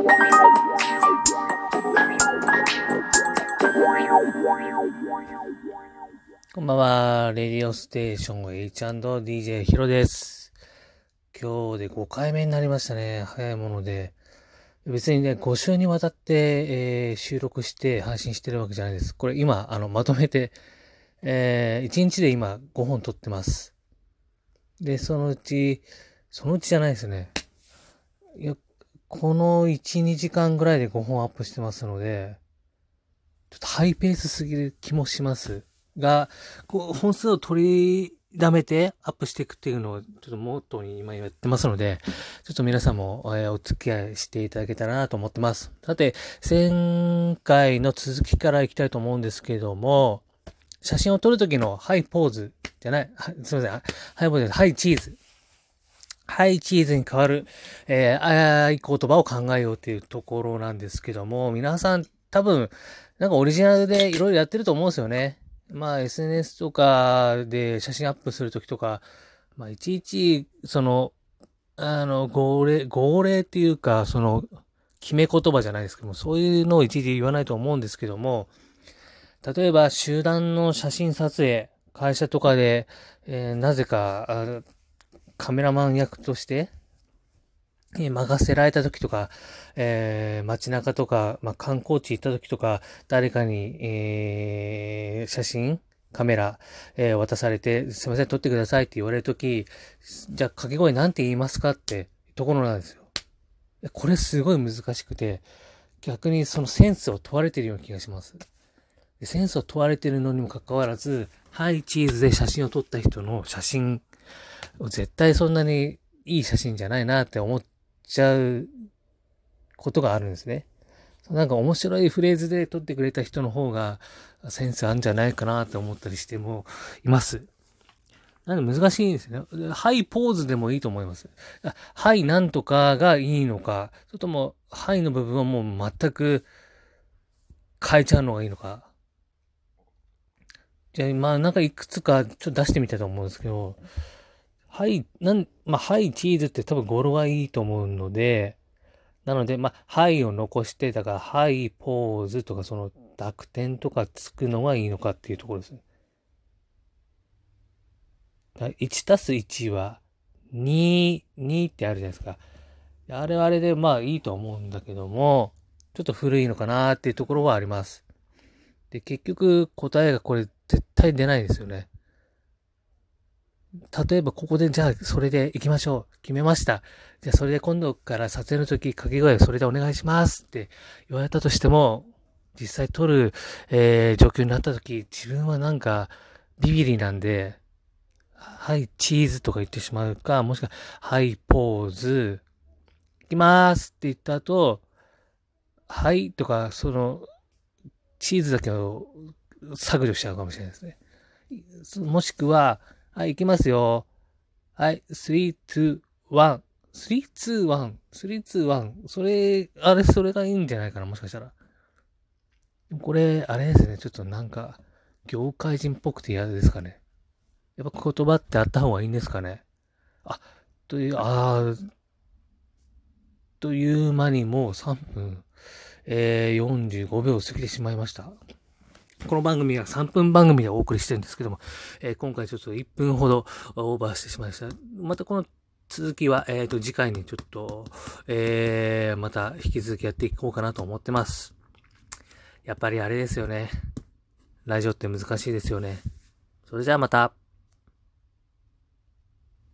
こんばんは。レディオステーション H&DJ ヒロです。今日で5回目になりましたね。早いもので。別にね、5週にわたって、えー、収録して配信してるわけじゃないです。これ今、あの、まとめて、えー、1日で今5本撮ってます。で、そのうち、そのうちじゃないですね。この1、2時間ぐらいで5本アップしてますので、ちょっとハイペースすぎる気もしますが、こう、本数を取りだめてアップしていくっていうのをちょっとモットに今やってますので、ちょっと皆さんも、え、お付き合いしていただけたらなと思ってます。さて、前回の続きからいきたいと思うんですけども、写真を撮るときのハイポーズじゃない、すいません、ハイポーズハイチーズ。ハイチーズに変わる、えー、合言葉を考えようっていうところなんですけども、皆さん多分、なんかオリジナルでいろいろやってると思うんですよね。まあ SNS とかで写真アップするときとか、まあいちいち、その、あの、号令、号令っていうか、その、決め言葉じゃないですけども、そういうのをいちいち言わないと思うんですけども、例えば集団の写真撮影、会社とかで、えー、なぜかカメラマン役として任せられた時とか、えー、街中とか、まあ、観光地行った時とか、誰かに、えー、写真、カメラ、えー、渡されて、すいません、撮ってくださいって言われる時、じゃあ掛け声なんて言いますかってところなんですよ。これすごい難しくて、逆にそのセンスを問われてるような気がします。センスを問われてるのにもかかわらず、ハイチーズで写真を撮った人の写真、絶対そんなにいい写真じゃないなって思っちゃうことがあるんですね。なんか面白いフレーズで撮ってくれた人の方がセンスあるんじゃないかなって思ったりしてもいます。なんで難しいんですね。ハイポーズでもいいと思います。ハイなんとかがいいのか、それともハイの部分はもう全く変えちゃうのがいいのか。じゃあ、まあなんかいくつかちょっと出してみたいと思うんですけど、はい、なん、まあ、はい、チーズって多分語呂がいいと思うので、なので、まあ、はいを残して、だから、はい、ポーズとか、その濁点とかつくのがいいのかっていうところですね。1たす1は2、2ってあるじゃないですか。あれはあれでまあいいと思うんだけども、ちょっと古いのかなっていうところはあります。で、結局答えがこれ絶対出ないですよね。例えばここでじゃあそれで行きましょう。決めました。じゃあそれで今度から撮影の時掛け声それでお願いしますって言われたとしても、実際撮る、えー、状況になった時、自分はなんかビビリなんで、はい、チーズとか言ってしまうか、もしくは、はい、ポーズ、行きますって言った後、はいとか、その、チーズだけを削除しちゃうかもしれないですね。もしくは、はい、行きますよ。はい、3、2、1。3、2、1。3、2、1。それ、あれ、それがいいんじゃないかな、もしかしたら。これ、あれですね、ちょっとなんか、業界人っぽくて嫌ですかね。やっぱ言葉ってあった方がいいんですかね。あ、という、ああ、という間にもう3分、えー、45秒過ぎてしまいました。この番組は3分番組でお送りしてるんですけども、えー、今回ちょっと1分ほどオーバーしてしまいました。またこの続きは、えっ、ー、と、次回にちょっと、えー、また引き続きやっていこうかなと思ってます。やっぱりあれですよね。ラジオって難しいですよね。それじゃあまた。